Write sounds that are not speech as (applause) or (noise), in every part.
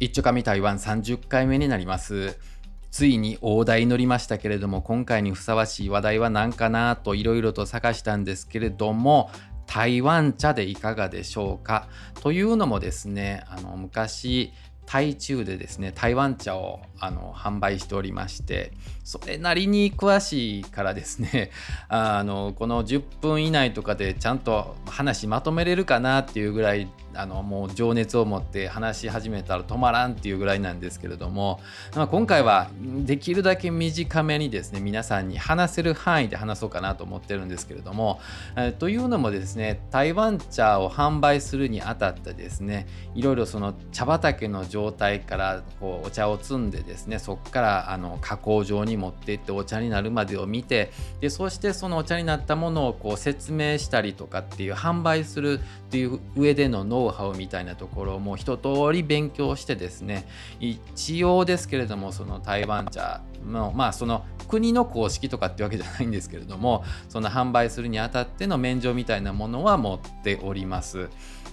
一丁紙台湾30回目になります。ついに大台乗りましたけれども今回にふさわしい話題は何かなといろいろと探したんですけれども台湾茶でいかがでしょうか？というのもですねあの昔台中でですね台湾茶をあの販売しておりましてそれなりに詳しいからですね (laughs) あのこの10分以内とかでちゃんと話まとめれるかなっていうぐらいあのもう情熱を持って話し始めたら止まらんっていうぐらいなんですけれども、まあ、今回はできるだけ短めにですね皆さんに話せる範囲で話そうかなと思ってるんですけれども、えー、というのもですね台湾茶を販売するにあたってですねいろいろその茶畑の状態からこうお茶を摘んでですねそこからあの加工場に持っていってお茶になるまでを見てでそしてそのお茶になったものをこう説明したりとかっていう販売するっていう上でのノウハウみたいなところも一通り勉強してですね一応ですけれどもその台湾茶のまあその国の公式とかってわけじゃないんですけれどもその販売するにあたっての免状みたいなものは持っております。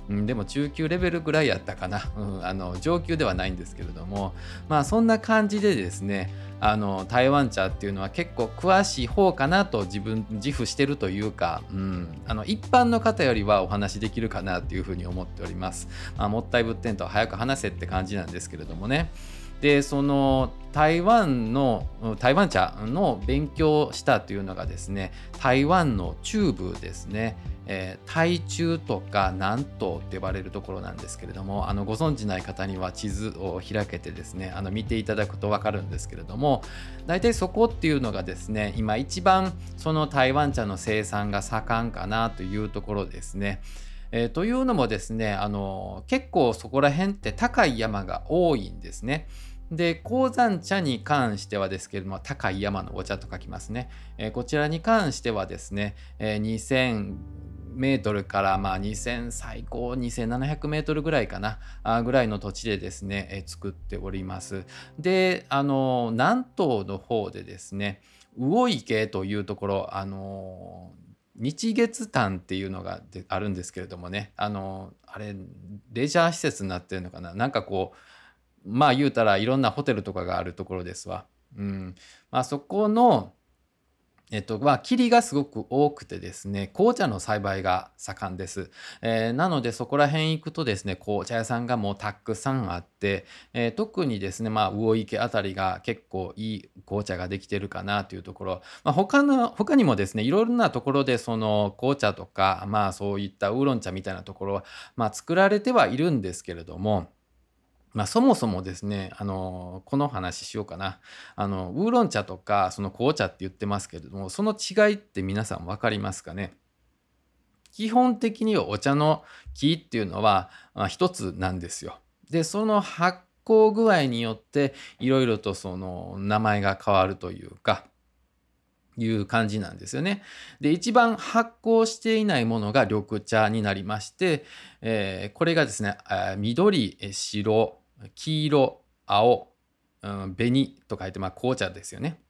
うん、でも中級レベルぐらいやったかな、うん、あの上級ではないんですけれどもまあそんな感じでですねあの台湾茶っていうのは結構詳しい方かなと自分自負してるというか、うん、あの一般の方よりはお話できるかなっていうふうに思っております。まあ、もったいぶってんと早く話せって感じなんですけれどもね。でその台湾の台湾茶の勉強したというのがですね台湾の中部ですね、えー、台中とか南東って呼ばれるところなんですけれどもあのご存知ない方には地図を開けてですねあの見ていただくと分かるんですけれども大体そこっていうのがですね今一番その台湾茶の生産が盛んかなというところですね。えー、というのもですねあの結構そこら辺って高い山が多いんですね。で鉱山茶に関してはですけれども高い山のお茶と書きますね、えー、こちらに関してはですね、えー、2000メートルからまあ2000最高2700メートルぐらいかなあぐらいの土地でですね、えー、作っておりますであの南東の方でですね魚池というところあの日月潭っていうのがあるんですけれどもね。あのあれレジャー施設になってるのかな。なんかこうまあ言うたらいろんなホテルとかがあるところですわ。うん。まあ、そこのえっと、まあ、霧がすごく多くてですね、紅茶の栽培が盛んです。えー、なので、そこら辺行くとですね、紅茶屋さんがもうたくさんあって、えー、特にですね、まあ、魚池あたりが結構いい紅茶ができてるかなというところ、まあ、他の、他にもですね、いろいろなところで、その紅茶とか、まあ、そういったウーロン茶みたいなところは、まあ、作られてはいるんですけれども、まあ、そもそもですね、あの、この話しようかな。あの、ウーロン茶とか、その紅茶って言ってますけれども、その違いって皆さん分かりますかね？基本的にはお茶の木っていうのは、まあ、一つなんですよ。で、その発酵具合によって、いろいろとその名前が変わるというか、いう感じなんですよね。で、一番発酵していないものが緑茶になりまして、えー、これがですね、緑、白、黄色、青、うん、紅と書いて、まあ、紅茶ですよね。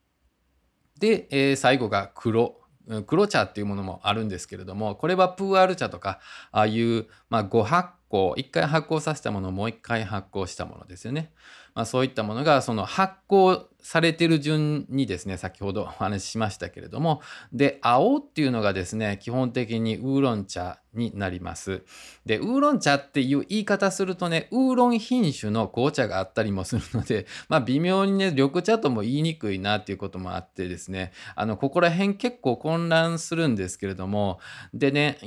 で、えー、最後が黒。黒茶っていうものもあるんですけれども、これはプーアル茶とか、ああいう、まあ、5発酵、1回発酵させたものをもう1回発酵したものですよね。まあ、そういったものがその発酵されてる順にですね先ほどお話ししましたけれどもで青っていうのがですね基本的にウーロン茶になりますでウーロン茶っていう言い方するとねウーロン品種の紅茶があったりもするので (laughs) まあ微妙にね緑茶とも言いにくいなっていうこともあってですねあのここら辺結構混乱するんですけれどもでね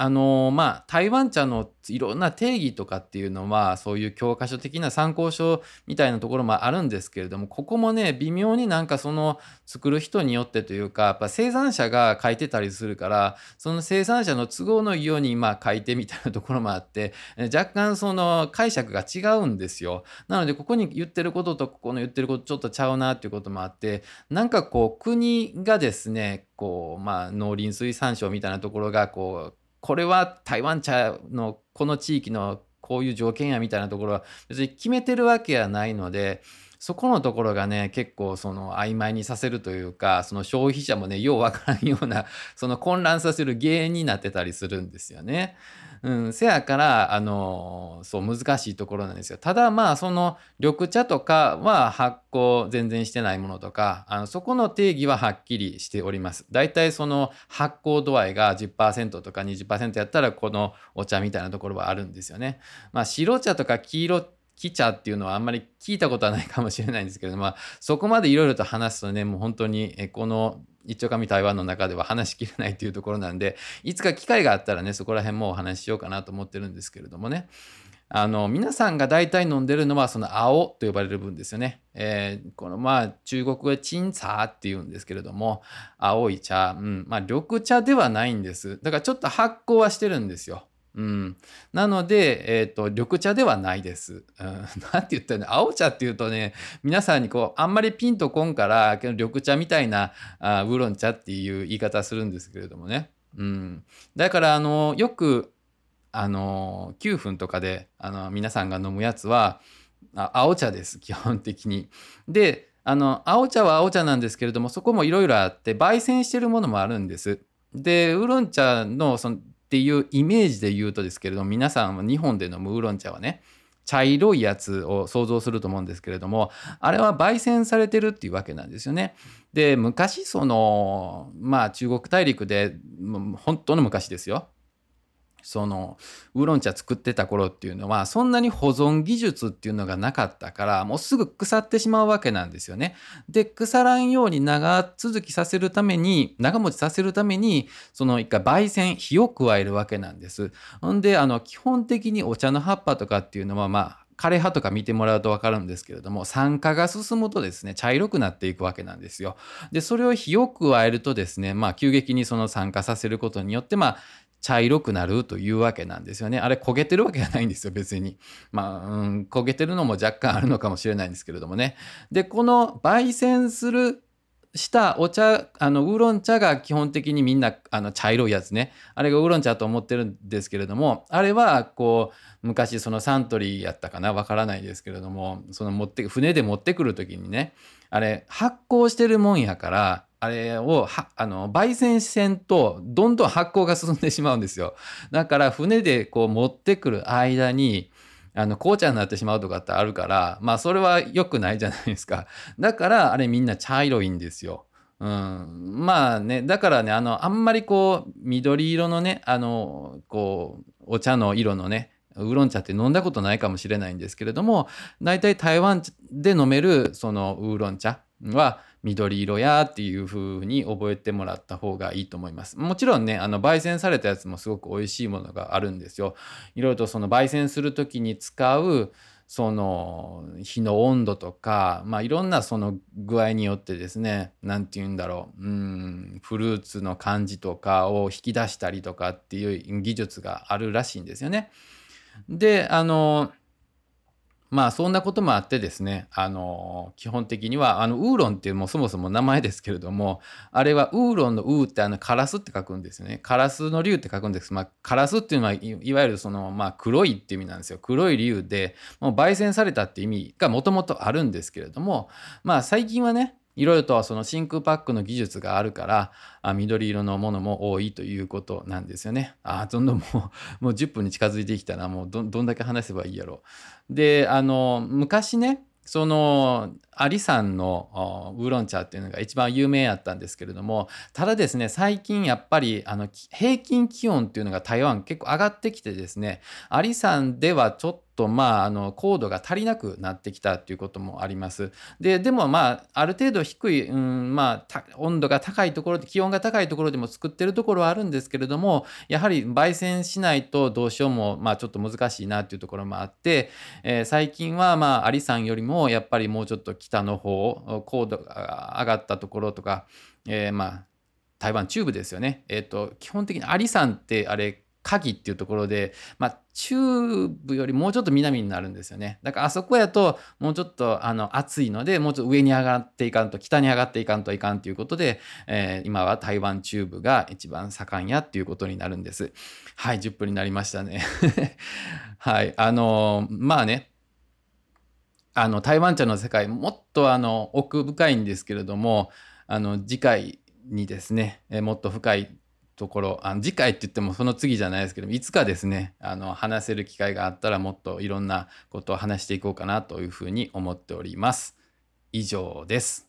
あのまあ台湾茶のいろんな定義とかっていうのはそういう教科書的な参考書みたいなところもあるんですけれどもここもね微妙になんかその作る人によってというかやっぱ生産者が書いてたりするからその生産者の都合のいいようにまあ書いてみたいなところもあって若干その解釈が違うんですよ。なのでここに言ってることとここの言ってることちょっとちゃうなっていうこともあってなんかこう国がですねこうまあ農林水産省みたいなところがこうこれは台湾茶のこの地域のこういう条件やみたいなところは別に決めてるわけやないのでそこのところがね結構その曖昧にさせるというかその消費者もねようわからんようなその混乱させる原因になってたりするんですよね。うん、せやからあのそう難しいところなんですよ。ただまあその緑茶とかは発酵全然してないものとかあのそこの定義ははっきりしております。だいたいその発酵度合いが10%とか20%やったらこのお茶みたいなところはあるんですよね。まあ白茶とか黄色キ茶っていうのはあんまり聞いたことはないかもしれないんですけれども、まあ、そこまでいろいろと話すとねもう本当にこの一丁紙台湾の中では話しきれないというところなんでいつか機会があったらねそこら辺もお話ししようかなと思ってるんですけれどもねあの皆さんが大体飲んでるのはその青と呼ばれる分ですよね。えー、このまあ中国語でチン茶っていうんですけれども青い茶、うんまあ、緑茶ではないんです。だからちょっと発酵はしてるんですよ。うん、なので、えーと、緑茶ではないです。うん、(laughs) なんて言ったらね青茶っていうとね皆さんにこうあんまりピンとこんから緑茶みたいなあウーロン茶っていう言い方するんですけれどもね。うん、だからあのよくあの9分とかであの皆さんが飲むやつはあ青茶です基本的に。であの青茶は青茶なんですけれどもそこもいろいろあって焙煎してるものもあるんです。でウーロン茶のそのっていうイメージで言うとですけれども皆さんは日本でのムーロン茶はね茶色いやつを想像すると思うんですけれどもあれは焙煎されてるっていうわけなんですよね。で昔そのまあ中国大陸で本当の昔ですよそのウーロン茶作ってた頃っていうのはそんなに保存技術っていうのがなかったからもうすぐ腐ってしまうわけなんですよね。で腐らんように長続きさせるために長持ちさせるためにその一回焙煎火を加えるわけなんです。ほんであの基本的にお茶の葉っぱとかっていうのはまあ枯葉とか見てもらうと分かるんですけれども酸化が進むとですね茶色くなっていくわけなんですよ。でそれを火を加えるとですねまあ急激にその酸化させることによってまあ茶色くなるというわけなんですよね。あれ焦げてるわけじゃないんですよ別に。まあ、うん、焦げてるのも若干あるのかもしれないんですけれどもね。でこの焙煎するしたお茶あのウーロン茶が基本的にみんなあの茶色いやつねあれがウーロン茶と思ってるんですけれどもあれはこう昔そのサントリーやったかな？わからないですけれどもその持って船で持ってくる時にねあれ発酵してるもんやからあれをはあの焙煎線とどんどん発酵が進んでしまうんですよ。だから船でこう持ってくる間にあの紅茶になってしまうとかってあるからまあそれは良くないじゃないですか。だからあれみんな茶色いんですよ。うん、まあねだからねあのあんまりこう緑色のねあのこうお茶の色のねウーロン茶って飲んだことないかもしれないんですけれども大体台湾で飲めるそのウーロン茶は緑色やっていう風に覚えてもらった方がいいと思います。もちろんね、あの焙煎されたやつもすごく美味しいものがあるんですよ。いろいろとその焙煎する時に使うその火の温度とか、まあ、いろんなその具合によってですね何て言うんだろううんフルーツの感じとかを引き出したりとかっていう技術があるらしいんですよね。であのまあそんなこともあってですね、あの基本的にはあのウーロンっていうもうそもそも名前ですけれどもあれはウーロンのウーってあのカラスって書くんですよね。カラスの竜って書くんです、まあ、カラスっていうのはいわゆるその、まあ、黒いって意味なんですよ。黒い竜でもう焙煎されたって意味がもともとあるんですけれどもまあ最近はねいろいろとその真空パックの技術があるからあ緑色のものも多いということなんですよね。あどんどんもう (laughs) もう10分に近づいてきたらもうどんだけ話せばいいやろ。であの昔ねそのアリさんのウーロン茶っていうのが一番有名やったんですけれどもただですね最近やっぱりあの平均気温っていうのが台湾結構上がってきてですねアリさんではちょっととまああの高度が足りなくなってきたっていうこともあります。ででもまあある程度低い、うんまあ、温度が高いところで気温が高いところでも作ってるところはあるんですけれどもやはり焙煎しないとどうしようもまあちょっと難しいなっていうところもあって、えー、最近はまあアリさんよりもやっぱりもうちょっと北の方高度が上がったところとか、えー、まあ台湾中部ですよね。えっ、ー、と基本的にアリさんってあれ鍵っていうところで、まあ、中部よりもうちょっと南になるんですよね。だからあそこやともうちょっとあの暑いのでもうちょっと上に上がっていかんと北に上がっていかんといかんということで、えー、今は台湾中部が一番盛んやっていうことになるんです。はい10分になりましたね。(laughs) はいあのまあねあの台湾茶の世界もっとあの奥深いんですけれどもあの次回にですねえもっと深いところあの次回って言ってもその次じゃないですけどいつかですねあの話せる機会があったらもっといろんなことを話していこうかなというふうに思っております。以上です。